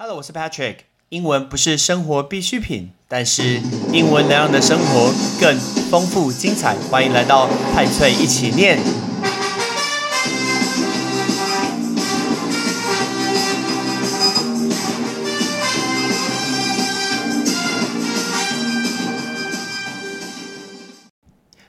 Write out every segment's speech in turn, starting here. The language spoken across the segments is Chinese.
Hello，我是 Patrick。英文不是生活必需品，但是英文能让你的生活更丰富精彩。欢迎来到派翠一起念。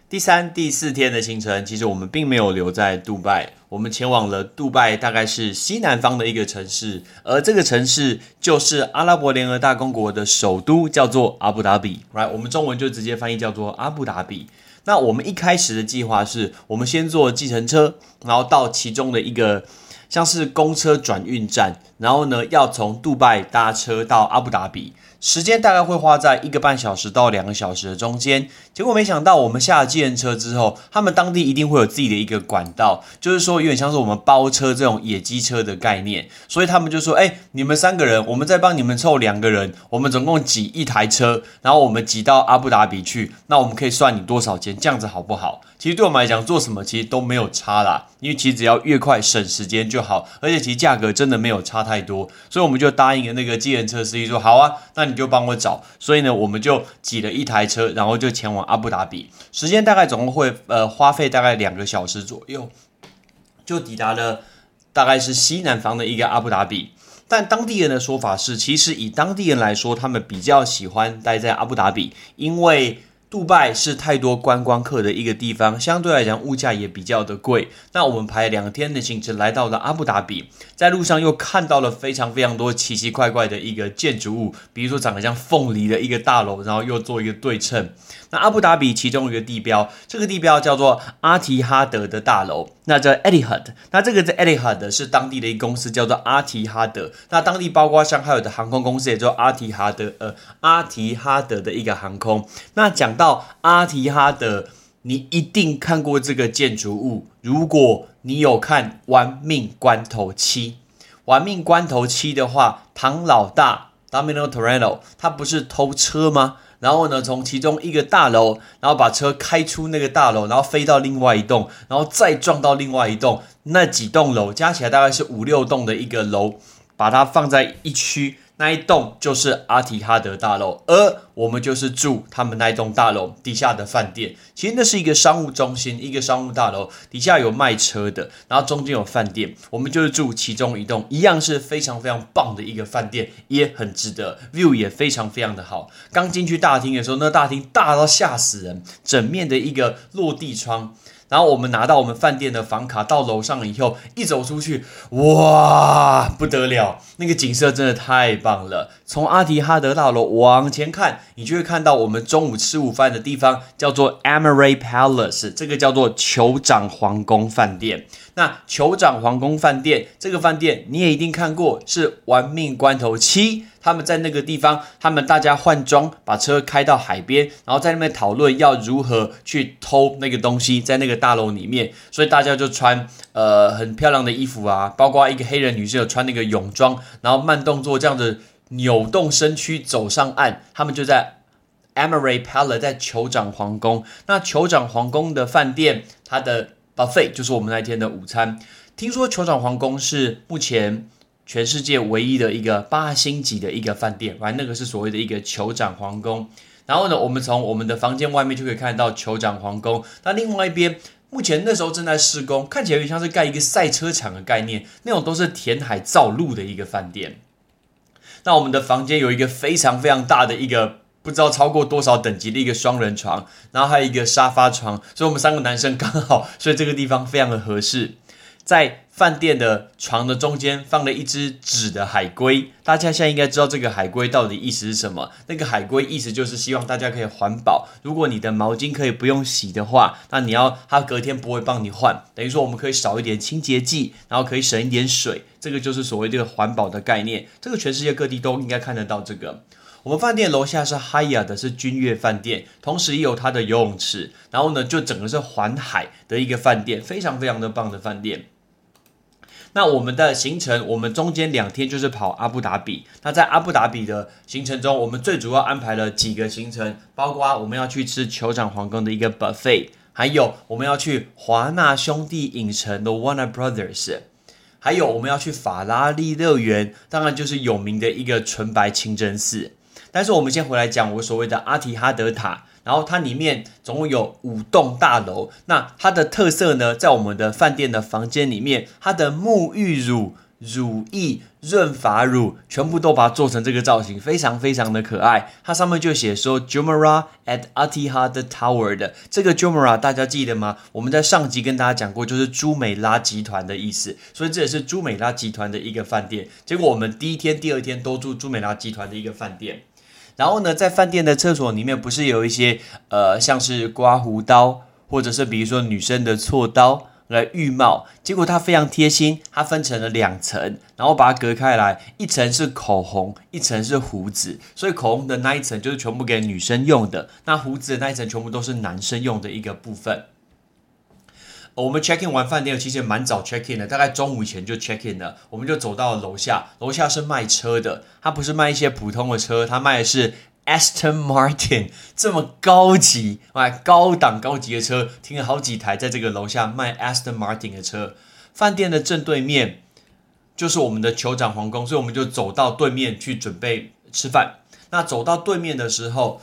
第三、第四天的行程，其实我们并没有留在杜拜，我们前往了杜拜，大概是西南方的一个城市，而这个城市就是阿拉伯联合大公国的首都，叫做阿布达比。来，我们中文就直接翻译叫做阿布达比。那我们一开始的计划是，我们先坐计程车，然后到其中的一个像是公车转运站，然后呢，要从杜拜搭车到阿布达比。时间大概会花在一个半小时到两个小时的中间。结果没想到，我们下了计程车之后，他们当地一定会有自己的一个管道，就是说有点像是我们包车这种野鸡车的概念。所以他们就说：“哎，你们三个人，我们再帮你们凑两个人，我们总共挤一台车，然后我们挤到阿布达比去，那我们可以算你多少钱，这样子好不好？”其实对我们来讲，做什么其实都没有差啦，因为其实只要越快省时间就好，而且其实价格真的没有差太多，所以我们就答应了那个计程车司机说：“好啊，那你就帮我找。”所以呢，我们就挤了一台车，然后就前往阿布达比，时间大概总共会呃花费大概两个小时左右，就抵达了大概是西南方的一个阿布达比。但当地人的说法是，其实以当地人来说，他们比较喜欢待在阿布达比，因为。杜拜是太多观光客的一个地方，相对来讲物价也比较的贵。那我们排两天的行程来到了阿布达比，在路上又看到了非常非常多奇奇怪怪的一个建筑物，比如说长得像凤梨的一个大楼，然后又做一个对称。那阿布达比其中一个地标，这个地标叫做阿提哈德的大楼。那叫 Etihad，那这个在 Etihad 是当地的一个公司，叫做阿提哈德。那当地包括像还有的航空公司，也叫阿提哈德，呃，阿提哈德的一个航空。那讲到阿提哈德，你一定看过这个建筑物。如果你有看《玩命关头七》，《玩命关头七》的话，唐老大 Domino Toronto 他不是偷车吗？然后呢，从其中一个大楼，然后把车开出那个大楼，然后飞到另外一栋，然后再撞到另外一栋，那几栋楼加起来大概是五六栋的一个楼，把它放在一区。那一栋就是阿提哈德大楼，而我们就是住他们那一栋大楼底下的饭店。其实那是一个商务中心，一个商务大楼，底下有卖车的，然后中间有饭店。我们就是住其中一栋，一样是非常非常棒的一个饭店，也很值得，view 也非常非常的好。刚进去大厅的时候，那大厅大到吓死人，整面的一个落地窗。然后我们拿到我们饭店的房卡，到楼上以后，一走出去，哇，不得了！那个景色真的太棒了。从阿提哈德大楼往前看，你就会看到我们中午吃午饭的地方，叫做 Amory Palace，这个叫做酋长皇宫饭店。那酋长皇宫饭店这个饭店你也一定看过，是《玩命关头七》。他们在那个地方，他们大家换装，把车开到海边，然后在那边讨论要如何去偷那个东西，在那个大楼里面。所以大家就穿呃很漂亮的衣服啊，包括一个黑人女士有穿那个泳装，然后慢动作这样子扭动身躯走上岸。他们就在 Emirate Palace，在酋长皇宫。那酋长皇宫的饭店，它的 buffet 就是我们那天的午餐。听说酋长皇宫是目前。全世界唯一的一个八星级的一个饭店，反正那个是所谓的一个酋长皇宫。然后呢，我们从我们的房间外面就可以看到酋长皇宫。那另外一边，目前那时候正在施工，看起来有点像是盖一个赛车场的概念，那种都是填海造陆的一个饭店。那我们的房间有一个非常非常大的一个不知道超过多少等级的一个双人床，然后还有一个沙发床，所以我们三个男生刚好，所以这个地方非常的合适。在饭店的床的中间放了一只纸的海龟，大家现在应该知道这个海龟到底意思是什么。那个海龟意思就是希望大家可以环保。如果你的毛巾可以不用洗的话，那你要它隔天不会帮你换，等于说我们可以少一点清洁剂，然后可以省一点水。这个就是所谓这个环保的概念。这个全世界各地都应该看得到这个。我们饭店楼下是 Hiya 的，是君悦饭店，同时也有它的游泳池。然后呢，就整个是环海的一个饭店，非常非常的棒的饭店。那我们的行程，我们中间两天就是跑阿布达比。那在阿布达比的行程中，我们最主要安排了几个行程，包括我们要去吃酋长皇宫的一个 buffet，还有我们要去华纳兄弟影城的 Warner Brothers。还有我们要去法拉利乐园，当然就是有名的一个纯白清真寺。但是我们先回来讲我所谓的阿提哈德塔，然后它里面总共有五栋大楼。那它的特色呢，在我们的饭店的房间里面，它的沐浴乳。乳液、润发乳，全部都把它做成这个造型，非常非常的可爱。它上面就写说 JUMERA at Atihad Tower 的这个 JUMERA 大家记得吗？我们在上集跟大家讲过，就是朱美拉集团的意思，所以这也是朱美拉集团的一个饭店。结果我们第一天、第二天都住朱美拉集团的一个饭店。然后呢，在饭店的厕所里面，不是有一些呃，像是刮胡刀，或者是比如说女生的锉刀。来浴帽，结果它非常贴心，它分成了两层，然后把它隔开来，一层是口红，一层是胡子，所以口红的那一层就是全部给女生用的，那胡子的那一层全部都是男生用的一个部分。我们 check in 完饭店其实蛮早 check in 的，大概中午以前就 check in 了，我们就走到楼下，楼下是卖车的，它不是卖一些普通的车，它卖的是。Aston Martin 这么高级，买高档高级的车，停了好几台在这个楼下卖 Aston Martin 的车。饭店的正对面就是我们的酋长皇宫，所以我们就走到对面去准备吃饭。那走到对面的时候，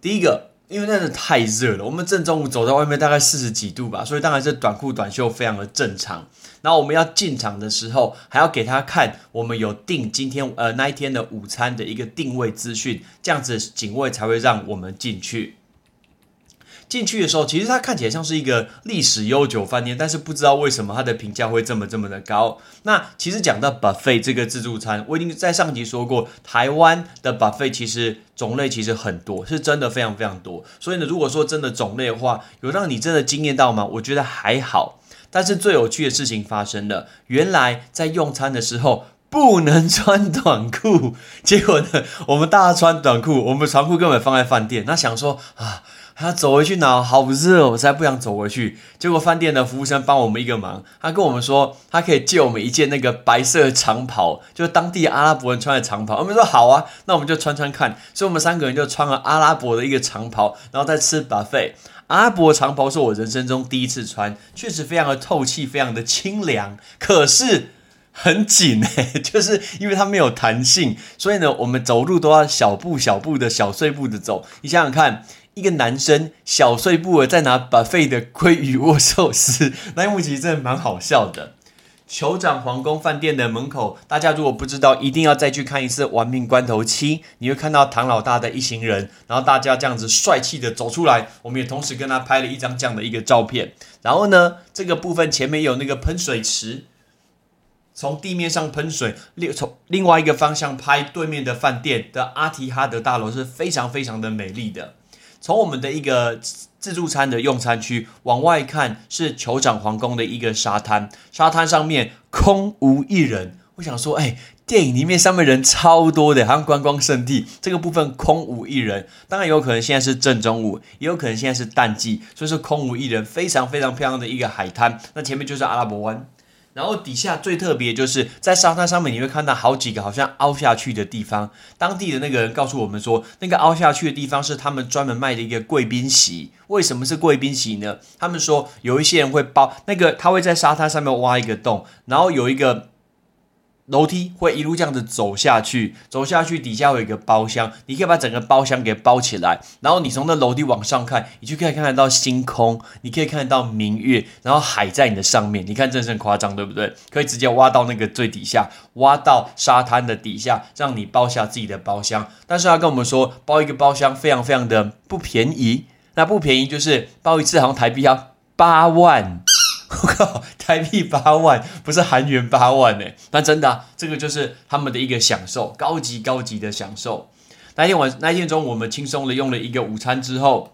第一个。因为那是太热了，我们正中午走在外面，大概四十几度吧，所以当然是短裤短袖非常的正常。然后我们要进场的时候，还要给他看我们有订今天呃那一天的午餐的一个定位资讯，这样子警卫才会让我们进去。进去的时候，其实它看起来像是一个历史悠久饭店，但是不知道为什么它的评价会这么这么的高。那其实讲到 buffet 这个自助餐，我已经在上集说过，台湾的 buffet 其实种类其实很多，是真的非常非常多。所以呢，如果说真的种类的话，有让你真的惊艳到吗？我觉得还好。但是最有趣的事情发生了，原来在用餐的时候不能穿短裤，结果呢，我们大家穿短裤，我们长裤根本放在饭店，那想说啊。他走回去拿，好热，我实在不想走回去。结果饭店的服务生帮我们一个忙，他跟我们说，他可以借我们一件那个白色长袍，就是当地阿拉伯人穿的长袍。我们说好啊，那我们就穿穿看。所以我们三个人就穿了阿拉伯的一个长袍，然后再吃 buffet。阿拉伯长袍是我人生中第一次穿，确实非常的透气，非常的清凉，可是很紧 诶，就是因为它没有弹性，所以呢，我们走路都要小步小步的小碎步的走。你想想看。一个男生小碎步的在拿把费的鲑鱼握寿司，那一幕其实真的蛮好笑的。酋长皇宫饭店的门口，大家如果不知道，一定要再去看一次《亡命关头七》，你会看到唐老大的一行人，然后大家这样子帅气的走出来，我们也同时跟他拍了一张这样的一个照片。然后呢，这个部分前面有那个喷水池，从地面上喷水，另从另外一个方向拍对面的饭店的阿提哈德大楼是非常非常的美丽的。从我们的一个自助餐的用餐区往外看，是酋长皇宫的一个沙滩，沙滩上面空无一人。我想说，哎，电影里面上面人超多的，好像观光圣地。这个部分空无一人，当然有可能现在是正中午，也有可能现在是淡季，所以说空无一人，非常非常漂亮的一个海滩。那前面就是阿拉伯湾。然后底下最特别就是在沙滩上面，你会看到好几个好像凹下去的地方。当地的那个人告诉我们说，那个凹下去的地方是他们专门卖的一个贵宾席。为什么是贵宾席呢？他们说有一些人会包那个，他会在沙滩上面挖一个洞，然后有一个。楼梯会一路这样子走下去，走下去底下有一个包厢，你可以把整个包厢给包起来，然后你从那楼梯往上看，你就可以看得到星空，你可以看得到明月，然后海在你的上面，你看真是很夸张，对不对？可以直接挖到那个最底下，挖到沙滩的底下，让你包下自己的包厢。但是他跟我们说，包一个包厢非常非常的不便宜，那不便宜就是包一次好像台币要八万。我靠，台币八万不是韩元八万呢？那真的，这个就是他们的一个享受，高级高级的享受。那天晚那天中，我们轻松的用了一个午餐之后，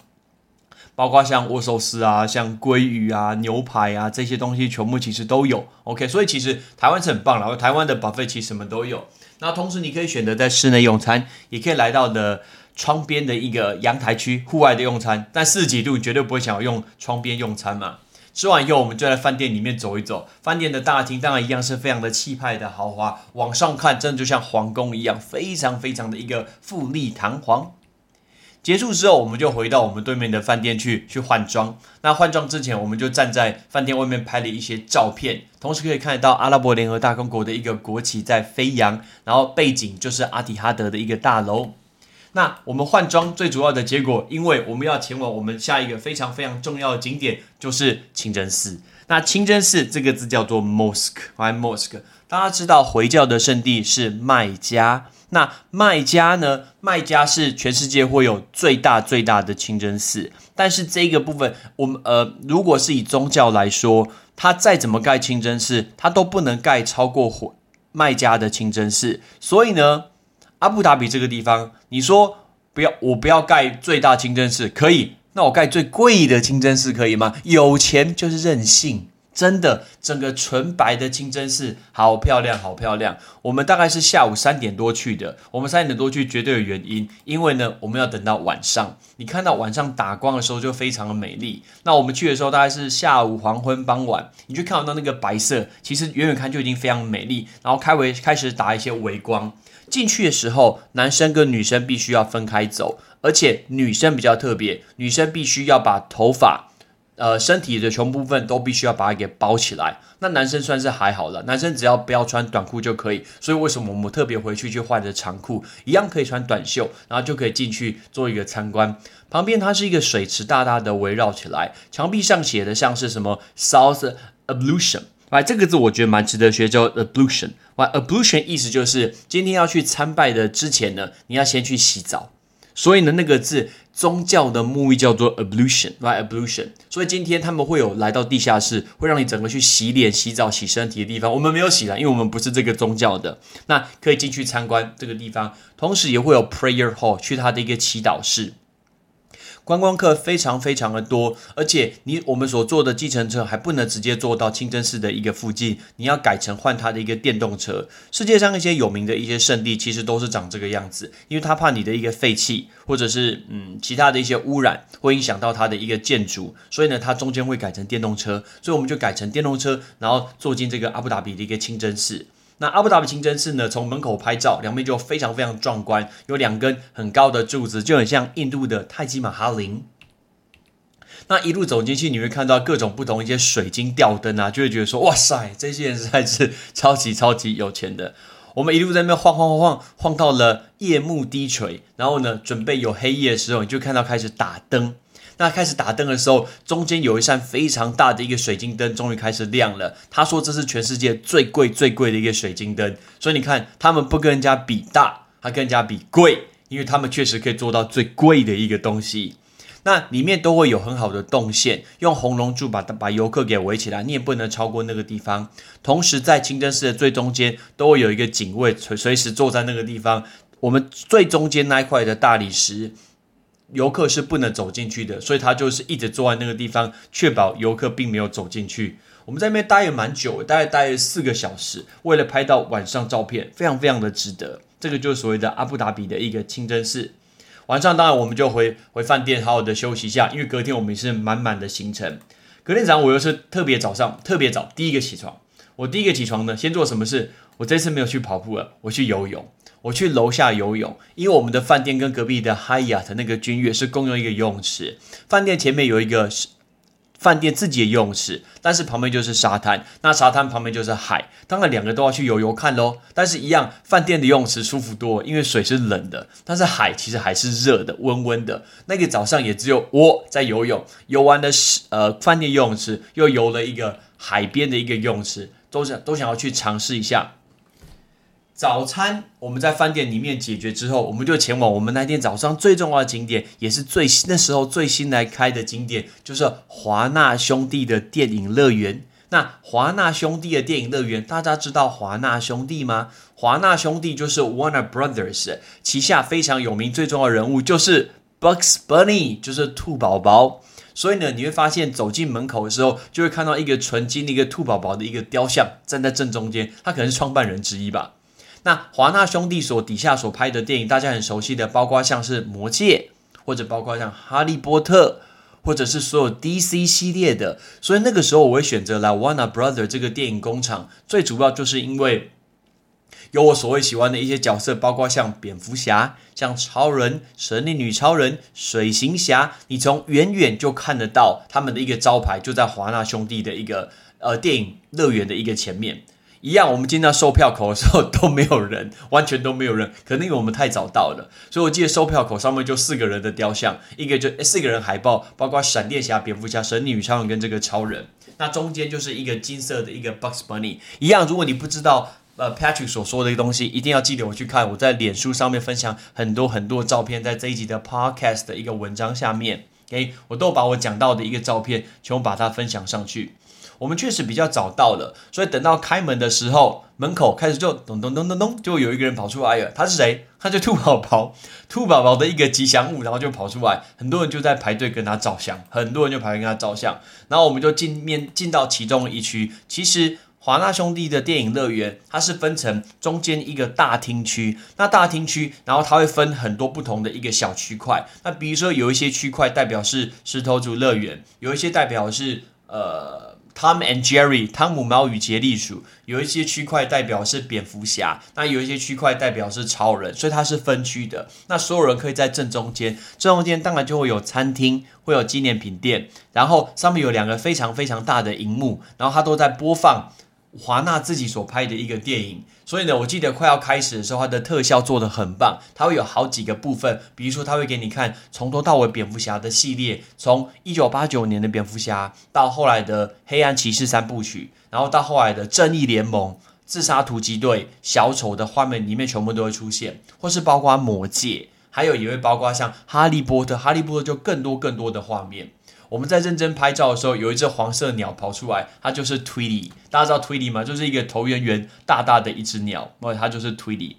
包括像握寿司啊、像鲑鱼啊、牛排啊这些东西，全部其实都有。OK，所以其实台湾是很棒了，台湾的 buffet 其实什么都有。那同时你可以选择在室内用餐，也可以来到的窗边的一个阳台区户外的用餐。但四十几度，绝对不会想要用窗边用餐嘛。吃完以后，我们就在饭店里面走一走。饭店的大厅当然一样是非常的气派的豪华，往上看真的就像皇宫一样，非常非常的一个富丽堂皇。结束之后，我们就回到我们对面的饭店去去换装。那换装之前，我们就站在饭店外面拍了一些照片，同时可以看得到阿拉伯联合大公国的一个国旗在飞扬，然后背景就是阿提哈德的一个大楼。那我们换装最主要的结果，因为我们要前往我们下一个非常非常重要的景点，就是清真寺。那清真寺这个字叫做 mosque，i mosque。大家知道回教的圣地是麦加。那麦加呢？麦加是全世界会有最大最大的清真寺，但是这个部分，我们呃，如果是以宗教来说，它再怎么盖清真寺，它都不能盖超过麦加的清真寺。所以呢，阿布达比这个地方，你说不要，我不要盖最大清真寺，可以？那我盖最贵的清真寺可以吗？有钱就是任性。真的，整个纯白的清真寺好漂亮，好漂亮。我们大概是下午三点多去的。我们三点多去绝对有原因，因为呢，我们要等到晚上。你看到晚上打光的时候就非常的美丽。那我们去的时候大概是下午黄昏傍晚，你就看得到那个白色，其实远远看就已经非常美丽。然后开为开始打一些微光。进去的时候，男生跟女生必须要分开走，而且女生比较特别，女生必须要把头发。呃，身体的全部部分都必须要把它给包起来。那男生算是还好了，男生只要不要穿短裤就可以。所以为什么我们特别回去去换的长裤，一样可以穿短袖，然后就可以进去做一个参观。旁边它是一个水池，大大的围绕起来，墙壁上写的像是什么 South Ablution，哎，这个字我觉得蛮值得学，叫 Ablution。哇，Ablution 意思就是今天要去参拜的之前呢，你要先去洗澡。所以呢，那个字宗教的沐浴叫做 ablution。来，ablution。所以今天他们会有来到地下室，会让你整个去洗脸、洗澡、洗身体的地方。我们没有洗了，因为我们不是这个宗教的。那可以进去参观这个地方，同时也会有 prayer hall，去他的一个祈祷室。观光客非常非常的多，而且你我们所坐的计程车还不能直接坐到清真寺的一个附近，你要改成换它的一个电动车。世界上一些有名的一些圣地其实都是长这个样子，因为他怕你的一个废气或者是嗯其他的一些污染会影响到它的一个建筑，所以呢它中间会改成电动车，所以我们就改成电动车，然后坐进这个阿布达比的一个清真寺。那阿布达比清真寺呢？从门口拍照，两边就非常非常壮观，有两根很高的柱子，就很像印度的泰姬玛哈陵。那一路走进去，你会看到各种不同一些水晶吊灯啊，就会觉得说，哇塞，这些人实在是超级超级有钱的。我们一路在那晃晃晃晃晃到了夜幕低垂，然后呢，准备有黑夜的时候，你就看到开始打灯。那开始打灯的时候，中间有一扇非常大的一个水晶灯，终于开始亮了。他说这是全世界最贵最贵的一个水晶灯，所以你看，他们不跟人家比大，他跟人家比贵，因为他们确实可以做到最贵的一个东西。那里面都会有很好的动线，用红龙柱把把游客给围起来，你也不能超过那个地方。同时，在清真寺的最中间都会有一个警卫，随随时坐在那个地方。我们最中间那一块的大理石。游客是不能走进去的，所以他就是一直坐在那个地方，确保游客并没有走进去。我们在那边待也蛮久，大概待了四个小时，为了拍到晚上照片，非常非常的值得。这个就是所谓的阿布达比的一个清真寺。晚上当然我们就回回饭店，好好的休息一下，因为隔天我们是满满的行程。隔天早上我又是特别早上特别早，第一个起床。我第一个起床呢，先做什么事？我这次没有去跑步了，我去游泳。我去楼下游泳，因为我们的饭店跟隔壁的 Hyatt 那个君悦是共用一个游泳池。饭店前面有一个是饭店自己的游泳池，但是旁边就是沙滩，那沙滩旁边就是海。当然两个都要去游游看喽。但是一样，饭店的游泳池舒服多，因为水是冷的，但是海其实还是热的，温温的。那个早上也只有我在游泳，游完的是呃饭店游泳池，又游了一个海边的一个游泳池，都想都想要去尝试一下。早餐我们在饭店里面解决之后，我们就前往我们那天早上最重要的景点，也是最那时候最新来开的景点，就是华纳兄弟的电影乐园。那华纳兄弟的电影乐园，大家知道华纳兄弟吗？华纳兄弟就是 Warner Brothers 旗下非常有名、最重要的人物，就是 Bugs Bunny，就是兔宝宝。所以呢，你会发现走进门口的时候，就会看到一个纯金的一个兔宝宝的一个雕像站在正中间，他可能是创办人之一吧。那华纳兄弟所底下所拍的电影，大家很熟悉的，包括像是《魔戒》，或者包括像《哈利波特》，或者是所有 DC 系列的。所以那个时候我会选择来 Warner Brother 这个电影工厂，最主要就是因为有我所谓喜欢的一些角色，包括像蝙蝠侠、像超人、神力女超人、水行侠，你从远远就看得到他们的一个招牌，就在华纳兄弟的一个呃电影乐园的一个前面。一样，我们进到售票口的时候都没有人，完全都没有人，可能因为我们太早到了，所以我记得售票口上面就四个人的雕像，一个就四个人海报，包括闪电侠、蝙蝠侠、神女超人跟这个超人，那中间就是一个金色的一个 Bugs Bunny。一样，如果你不知道呃 Patrick 所说的一个东西，一定要记得我去看我在脸书上面分享很多很多照片，在这一集的 Podcast 的一个文章下面，OK，我都把我讲到的一个照片全部把它分享上去。我们确实比较早到了，所以等到开门的时候，门口开始就咚咚咚咚咚，就有一个人跑出来了。他是谁？他就兔宝宝，兔宝宝的一个吉祥物，然后就跑出来，很多人就在排队跟他照相，很多人就排队跟他照相。然后我们就进面进到其中一区。其实华纳兄弟的电影乐园，它是分成中间一个大厅区，那大厅区，然后它会分很多不同的一个小区块。那比如说有一些区块代表是石头族乐园，有一些代表是呃。Tom and Jerry，汤姆猫与杰利鼠，有一些区块代表是蝙蝠侠，那有一些区块代表是超人，所以它是分区的。那所有人可以在正中间，正中间当然就会有餐厅，会有纪念品店，然后上面有两个非常非常大的荧幕，然后它都在播放。华纳自己所拍的一个电影，所以呢，我记得快要开始的时候，它的特效做的很棒。它会有好几个部分，比如说，它会给你看从头到尾蝙蝠侠的系列，从一九八九年的蝙蝠侠到后来的黑暗骑士三部曲，然后到后来的正义联盟、自杀突击队、小丑的画面里面全部都会出现，或是包括魔戒，还有也会包括像哈利波特，哈利波特就更多更多的画面。我们在认真拍照的时候，有一只黄色鸟跑出来，它就是 Tweety。大家知道 Tweety 吗？就是一个头圆圆、大大的一只鸟，那它就是 Tweety。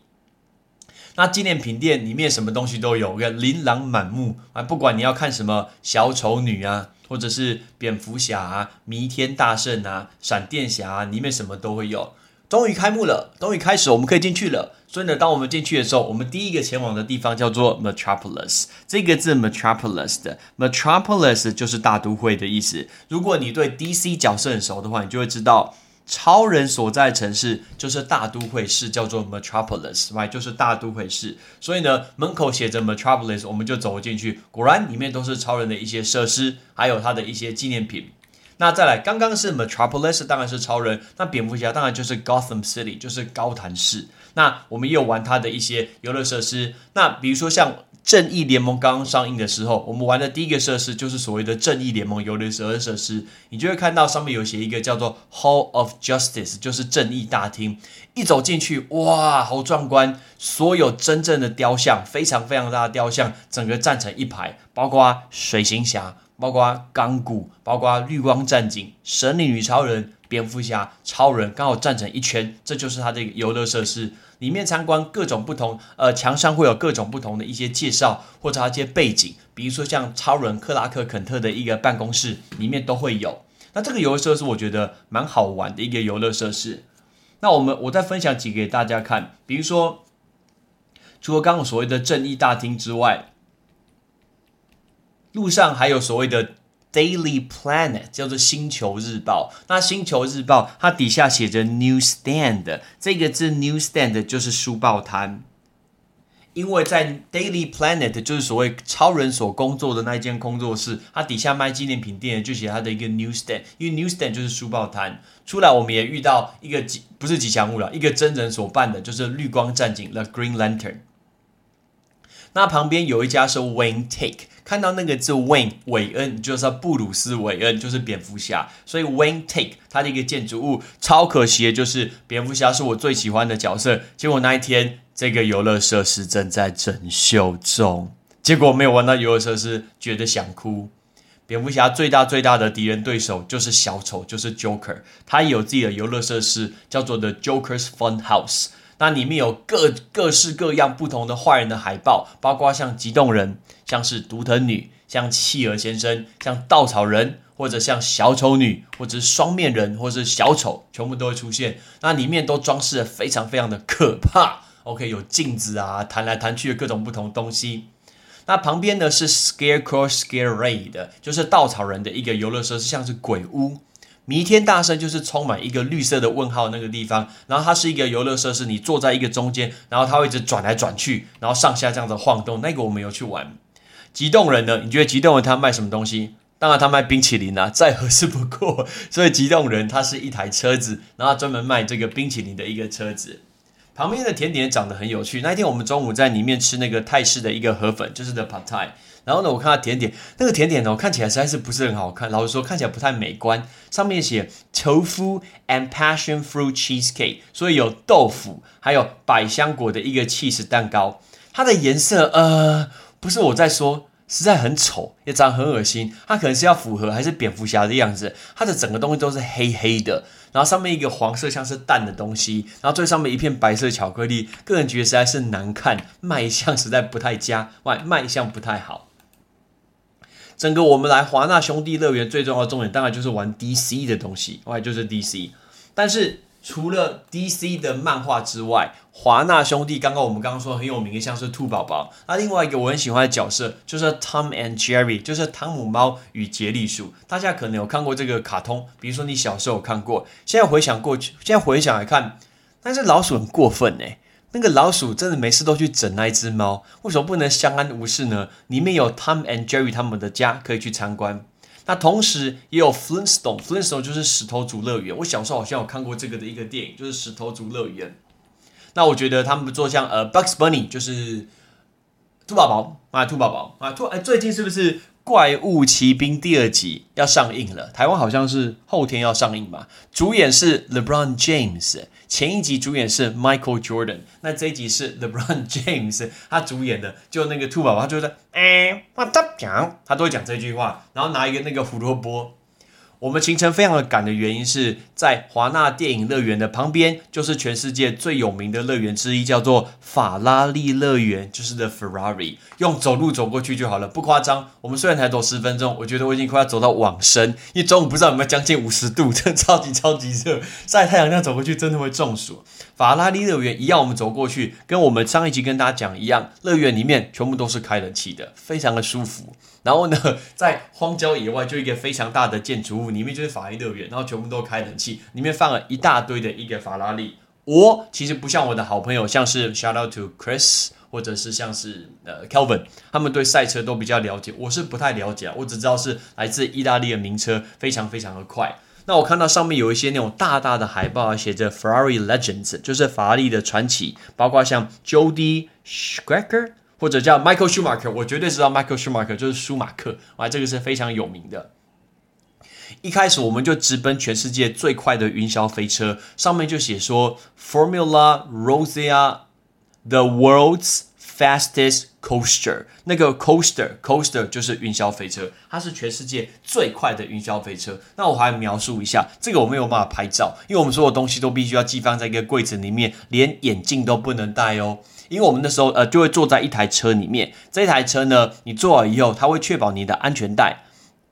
那纪念品店里面什么东西都有，个琳琅满目啊！不管你要看什么小丑女啊，或者是蝙蝠侠啊、弥天大圣啊、闪电侠啊，里面什么都会有。终于开幕了，终于开始，我们可以进去了。所以呢，当我们进去的时候，我们第一个前往的地方叫做 Metropolis。这个字 Metropolis 的 Metropolis 就是大都会的意思。如果你对 DC 角色很熟的话，你就会知道超人所在城市就是大都会市，叫做 Metropolis，right？就是大都会市。所以呢，门口写着 Metropolis，我们就走进去，果然里面都是超人的一些设施，还有他的一些纪念品。那再来，刚刚是 Metropolis，当然是超人。那蝙蝠侠当然就是 Gotham City，就是高谭市。那我们也有玩它的一些游乐设施。那比如说像正义联盟刚刚上映的时候，我们玩的第一个设施就是所谓的正义联盟游乐设施。你就会看到上面有写一个叫做 Hall of Justice，就是正义大厅。一走进去，哇，好壮观！所有真正的雕像，非常非常大的雕像，整个站成一排，包括水行侠。包括钢骨，包括绿光战警、神力女超人、蝙蝠侠、超人，刚好站成一圈，这就是它的一个游乐设施。里面参观各种不同，呃，墙上会有各种不同的一些介绍或者一些背景，比如说像超人克拉克肯特的一个办公室，里面都会有。那这个游乐设施我觉得蛮好玩的一个游乐设施。那我们我再分享几个给大家看，比如说除了刚刚所谓的正义大厅之外。路上还有所谓的 Daily Planet，叫做星球日报。那星球日报它底下写着 Newsstand，这个字 Newsstand 就是书报摊。因为在 Daily Planet 就是所谓超人所工作的那一间工作室，它底下卖纪念品店就写它的一个 Newsstand，因为 Newsstand 就是书报摊。出来我们也遇到一个吉不是吉祥物了，一个真人所扮的，就是绿光战警 The Green Lantern。那旁边有一家是 Wayne Take。看到那个字 Wayne 韦恩，就是布鲁斯韦恩，就是蝙蝠侠。所以 Wayne Take 它的一个建筑物超可惜的，就是蝙蝠侠是我最喜欢的角色。结果那一天这个游乐设施正在整修中，结果没有玩到游乐设施，觉得想哭。蝙蝠侠最大最大的敌人对手就是小丑，就是 Joker。他有自己的游乐设施，叫做 The Joker's Fun House。那里面有各各式各样不同的坏人的海报，包括像激动人。像是独藤女，像企鹅先生，像稻草人，或者像小丑女，或者是双面人，或者是小丑，全部都会出现。那里面都装饰的非常非常的可怕。OK，有镜子啊，弹来弹去的各种不同东西。那旁边呢是 Scarecrow Scare Raid，就是稻草人的一个游乐设施，像是鬼屋。弥天大圣就是充满一个绿色的问号那个地方，然后它是一个游乐设施，你坐在一个中间，然后它会一直转来转去，然后上下这样子晃动，那个我没有去玩。极冻人呢？你觉得极冻人他卖什么东西？当然他卖冰淇淋啊，再合适不过。所以极冻人它是一台车子，然后专门卖这个冰淇淋的一个车子。旁边的甜点长得很有趣。那一天我们中午在里面吃那个泰式的一个河粉，就是 the pad thai。然后呢，我看到甜点，那个甜点呢，看起来实在是不是很好看。老实说，看起来不太美观。上面写 tofu and passion fruit cheesecake，所以有豆腐，还有百香果的一个 cheese 蛋糕。它的颜色，呃，不是我在说，实在很丑，也长得很恶心。它可能是要符合还是蝙蝠侠的样子。它的整个东西都是黑黑的，然后上面一个黄色像是蛋的东西，然后最上面一片白色巧克力。个人觉得实在是难看，卖相实在不太佳，外卖相不太好。整个我们来华纳兄弟乐园最重要的重点，当然就是玩 DC 的东西，外就是 DC。但是除了 DC 的漫画之外，华纳兄弟刚刚我们刚刚说很有名的，像是兔宝宝。那另外一个我很喜欢的角色就是 Tom and Jerry，就是汤姆猫与杰利鼠。大家可能有看过这个卡通，比如说你小时候有看过，现在回想过去，现在回想来看，但是老鼠很过分呢。那个老鼠真的没事都去整那一只猫，为什么不能相安无事呢？里面有 Tom and Jerry 他们的家可以去参观，那同时也有 Flintstone，Flintstone 就是石头族乐园。我小时候好像有看过这个的一个电影，就是石头族乐园。那我觉得他们做像呃 Bugs Bunny，就是兔宝宝啊，兔宝宝啊，兔哎，最近是不是？怪物骑兵第二集要上映了，台湾好像是后天要上映吧。主演是 LeBron James，前一集主演是 Michael Jordan，那这一集是 LeBron James 他主演的，就那个兔宝宝，他就在哎，我他讲？他都会讲这句话，然后拿一个那个胡萝卜。我们行程非常的赶的原因是在华纳电影乐园的旁边，就是全世界最有名的乐园之一，叫做法拉利乐园，就是 The Ferrari。用走路走过去就好了，不夸张。我们虽然才走十分钟，我觉得我已经快要走到往生，因为中午不知道有没有将近五十度，真的超级超级热，晒太阳那样走过去真的会中暑。法拉利乐园一样，我们走过去，跟我们上一集跟大家讲一样，乐园里面全部都是开冷气的，非常的舒服。然后呢，在荒郊野外就一个非常大的建筑物，里面就是法拉利乐园，然后全部都开冷气，里面放了一大堆的一个法拉利。我其实不像我的好朋友，像是 Shout out to Chris，或者是像是呃 Kelvin，他们对赛车都比较了解，我是不太了解，我只知道是来自意大利的名车，非常非常的快。那我看到上面有一些那种大大的海报，写着 Ferrari Legends，就是法拉利的传奇，包括像 Jody s c h r e c k e r 或者叫 Michael Schumacher，我绝对知道 Michael Schumacher 就是舒马克，啊，这个是非常有名的。一开始我们就直奔全世界最快的云霄飞车，上面就写说 Formula Rossa，the world's fastest coaster。那个 coaster coaster 就是云霄飞车，它是全世界最快的云霄飞车。那我还描述一下，这个我没有办法拍照，因为我们所有东西都必须要寄放在一个柜子里面，连眼镜都不能戴哦。因为我们那时候呃就会坐在一台车里面，这台车呢，你坐好以后，它会确保你的安全带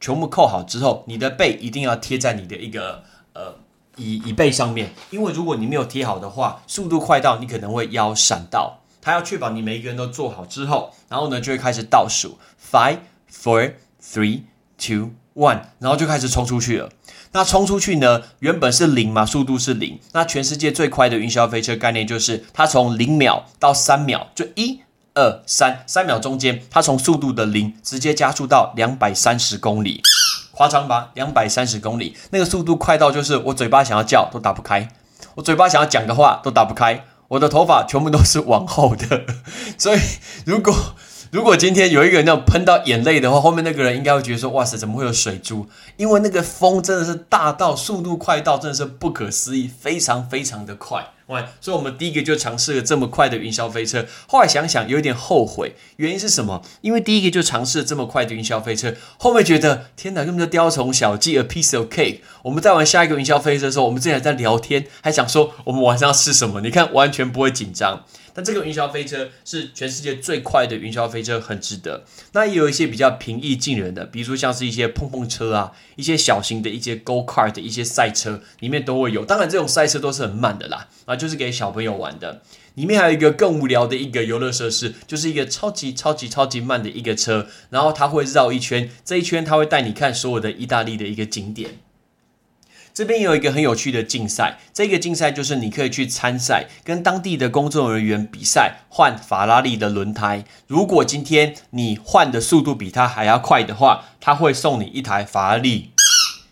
全部扣好之后，你的背一定要贴在你的一个呃椅椅背上面，因为如果你没有贴好的话，速度快到你可能会腰闪到。它要确保你每一个人都做好之后，然后呢就会开始倒数，five, four, three, two, one，然后就开始冲出去了。那冲出去呢？原本是零嘛，速度是零。那全世界最快的云霄飞车概念就是，它从零秒到三秒，就一、二、三，三秒中间，它从速度的零直接加速到两百三十公里，夸张吧？两百三十公里，那个速度快到就是我嘴巴想要叫都打不开，我嘴巴想要讲的话都打不开，我的头发全部都是往后的。所以如果如果今天有一个人那样喷到眼泪的话，后面那个人应该会觉得说：“哇塞，怎么会有水珠？”因为那个风真的是大到速度快到真的是不可思议，非常非常的快。哇！所以我们第一个就尝试了这么快的云霄飞车。后来想想有点后悔，原因是什么？因为第一个就尝试了这么快的云霄飞车，后面觉得天哪，根本就雕虫小技，a piece of cake。我们在玩下一个云霄飞车的时候，我们之前在聊天，还想说我们晚上要吃什么？你看，完全不会紧张。但这个云霄飞车是全世界最快的云霄飞车，很值得。那也有一些比较平易近人的，比如说像是一些碰碰车啊，一些小型的一些 go kart 的一些赛车，里面都会有。当然，这种赛车都是很慢的啦，啊，就是给小朋友玩的。里面还有一个更无聊的一个游乐设施，就是一个超级超级超级慢的一个车，然后它会绕一圈，这一圈它会带你看所有的意大利的一个景点。这边有一个很有趣的竞赛，这个竞赛就是你可以去参赛，跟当地的工作人员比赛换法拉利的轮胎。如果今天你换的速度比他还要快的话，他会送你一台法拉利。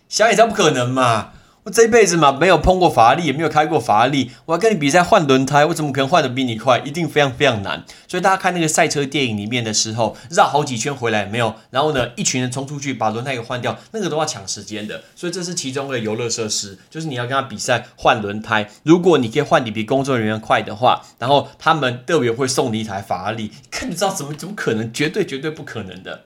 想也知道不可能嘛。我这辈子嘛，没有碰过法拉利，也没有开过法拉利。我要跟你比赛换轮胎，我怎么可能换的比你快？一定非常非常难。所以大家看那个赛车电影里面的时候，绕好几圈回来没有？然后呢，一群人冲出去把轮胎给换掉，那个都要抢时间的。所以这是其中的游乐设施，就是你要跟他比赛换轮胎。如果你可以换你比工作人员快的话，然后他们特别会送你一台法拉利。看你知道怎么怎么可能？绝对绝对不可能的。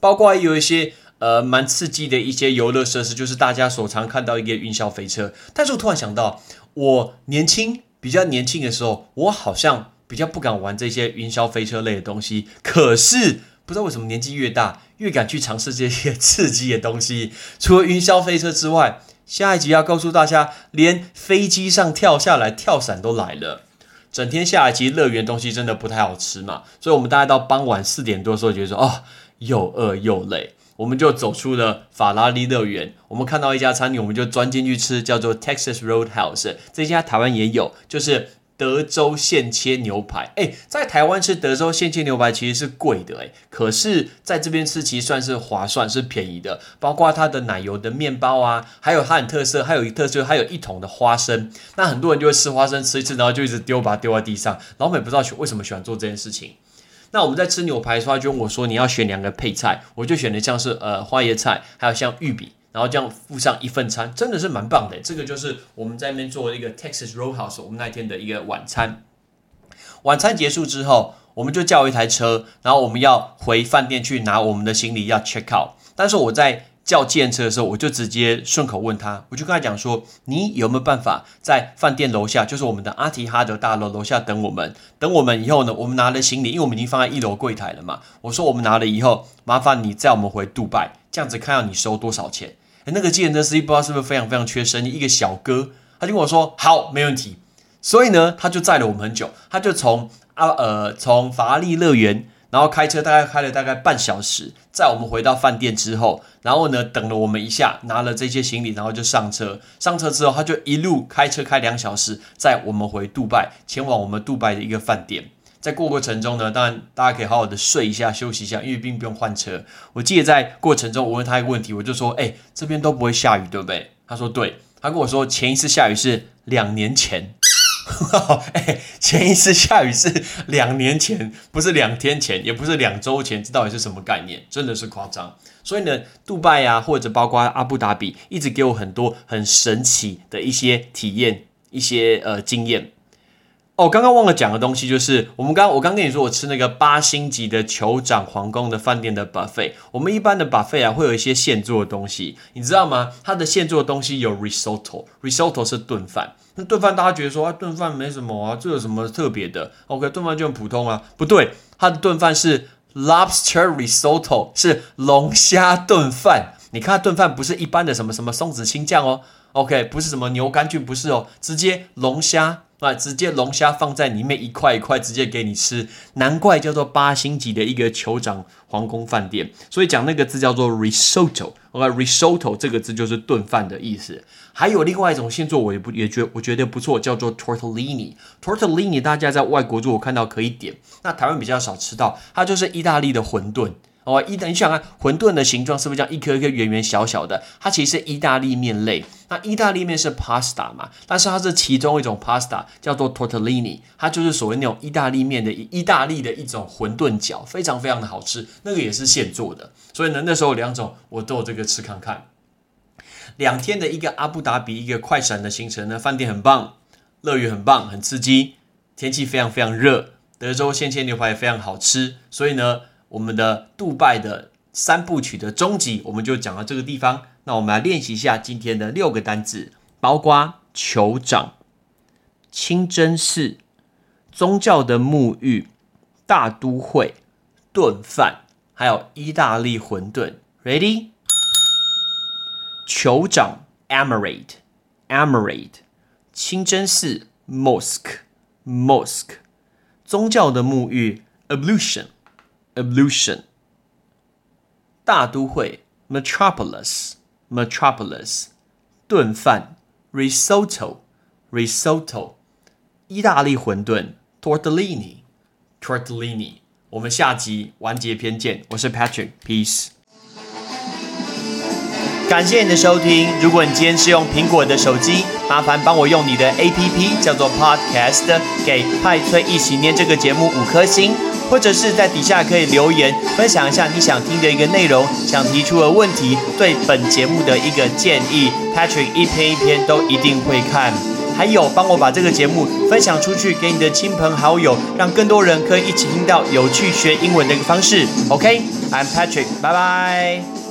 包括有一些。呃，蛮刺激的一些游乐设施，就是大家所常看到一个云霄飞车。但是我突然想到，我年轻比较年轻的时候，我好像比较不敢玩这些云霄飞车类的东西。可是不知道为什么年纪越大，越敢去尝试这些刺激的东西。除了云霄飞车之外，下一集要告诉大家，连飞机上跳下来跳伞都来了。整天下来，其实乐园东西真的不太好吃嘛。所以我们大概到傍晚四点多的时候，觉得说，哦，又饿又累。我们就走出了法拉利乐园，我们看到一家餐厅，我们就钻进去吃，叫做 Texas Roadhouse。这家台湾也有，就是德州现切牛排。哎，在台湾吃德州现切牛排其实是贵的，哎，可是在这边吃其实算是划算，是便宜的。包括它的奶油的面包啊，还有它很特色，还有一特色，还有一桶的花生。那很多人就会吃花生，吃一次，然后就一直丢，把它丢在地上。老美不知道为什么喜欢做这件事情。那我们在吃牛排的时候，就问我说：“你要选两个配菜，我就选的像是呃花椰菜，还有像玉米，然后这样附上一份餐，真的是蛮棒的。这个就是我们在那边做一个 Texas Roadhouse，我们那天的一个晚餐。晚餐结束之后，我们就叫一台车，然后我们要回饭店去拿我们的行李，要 check out。但是我在叫建车的时候，我就直接顺口问他，我就跟他讲说：“你有没有办法在饭店楼下，就是我们的阿提哈德大楼楼下等我们？等我们以后呢，我们拿了行李，因为我们已经放在一楼柜台了嘛。我说我们拿了以后，麻烦你载我们回杜拜，这样子看到你收多少钱？那个建车司机不知道是不是非常非常缺生意，一个小哥，他就跟我说好，没问题。所以呢，他就载了我们很久，他就从啊呃从法拉利乐园。然后开车大概开了大概半小时，在我们回到饭店之后，然后呢等了我们一下，拿了这些行李，然后就上车。上车之后，他就一路开车开两小时，载我们回杜拜，前往我们杜拜的一个饭店。在过过程中呢，当然大家可以好好的睡一下、休息一下，因为并不用换车。我记得在过程中，我问他一个问题，我就说：“哎，这边都不会下雨，对不对？”他说：“对。”他跟我说，前一次下雨是两年前。哎，前一次下雨是两年前，不是两天前，也不是两周前，这到底是什么概念？真的是夸张。所以呢，杜拜啊，或者包括阿布达比，一直给我很多很神奇的一些体验，一些呃经验。哦，刚刚忘了讲的东西就是，我们刚我刚跟你说，我吃那个八星级的酋长皇宫的饭店的 buffet。我们一般的 buffet 啊，会有一些现做的东西，你知道吗？它的现做的东西有 risotto，risotto 是炖饭。那炖饭大家觉得说啊，炖饭没什么啊，这有什么特别的？OK，炖饭就很普通啊。不对，它的炖饭是 lobster risotto，是龙虾炖饭。你看炖饭不是一般的什么什么松子青酱哦，OK，不是什么牛肝菌，不是哦，直接龙虾。啊，直接龙虾放在里面一块一块，直接给你吃，难怪叫做八星级的一个酋长皇宫饭店。所以讲那个字叫做 risotto，OK，risotto 这个字就是炖饭的意思。还有另外一种现做，我也不也觉我觉得不错，叫做 tortellini，tortellini 大家在外国如果看到可以点，那台湾比较少吃到，它就是意大利的馄饨。哦，意大你想看馄饨的形状是不是这样一颗一颗圆圆小小的？它其实是意大利面类。那意大利面是 pasta 嘛？但是它是其中一种 pasta，叫做 tortellini，它就是所谓那种意大利面的意大利的一种馄饨饺，非常非常的好吃。那个也是现做的。所以呢，那时候两种我都有这个吃看看。两天的一个阿布达比一个快闪的行程呢，饭店很棒，乐园很棒，很刺激，天气非常非常热，德州鲜切牛排也非常好吃。所以呢。我们的杜拜的三部曲的终极，我们就讲到这个地方。那我们来练习一下今天的六个单词：包括酋长、清真寺、宗教的沐浴、大都会、炖饭，还有意大利馄饨。Ready？酋长 （Emirate），Emirate；清真寺 （Mosque），Mosque；宗教的沐浴 （Ablution）。ablution，大都会 metropolis metropolis， 炖饭，risotto，risotto，意大利馄饨，tortellini，tortellini。我们下集完结篇见，我是 Patrick，peace。感谢你的收听。如果你今天是用苹果的手机，麻烦帮我用你的 APP 叫做 Podcast，给派翠一起念这个节目五颗星， 或者是在底下可以留言分享一下你想听的一个内容，想提出的问题，对本节目的一个建议，Patrick 一篇一篇都一定会看。还有，帮我把这个节目分享出去给你的亲朋好友，让更多人可以一起听到有趣学英文的一个方式。OK，I'm Patrick，拜拜。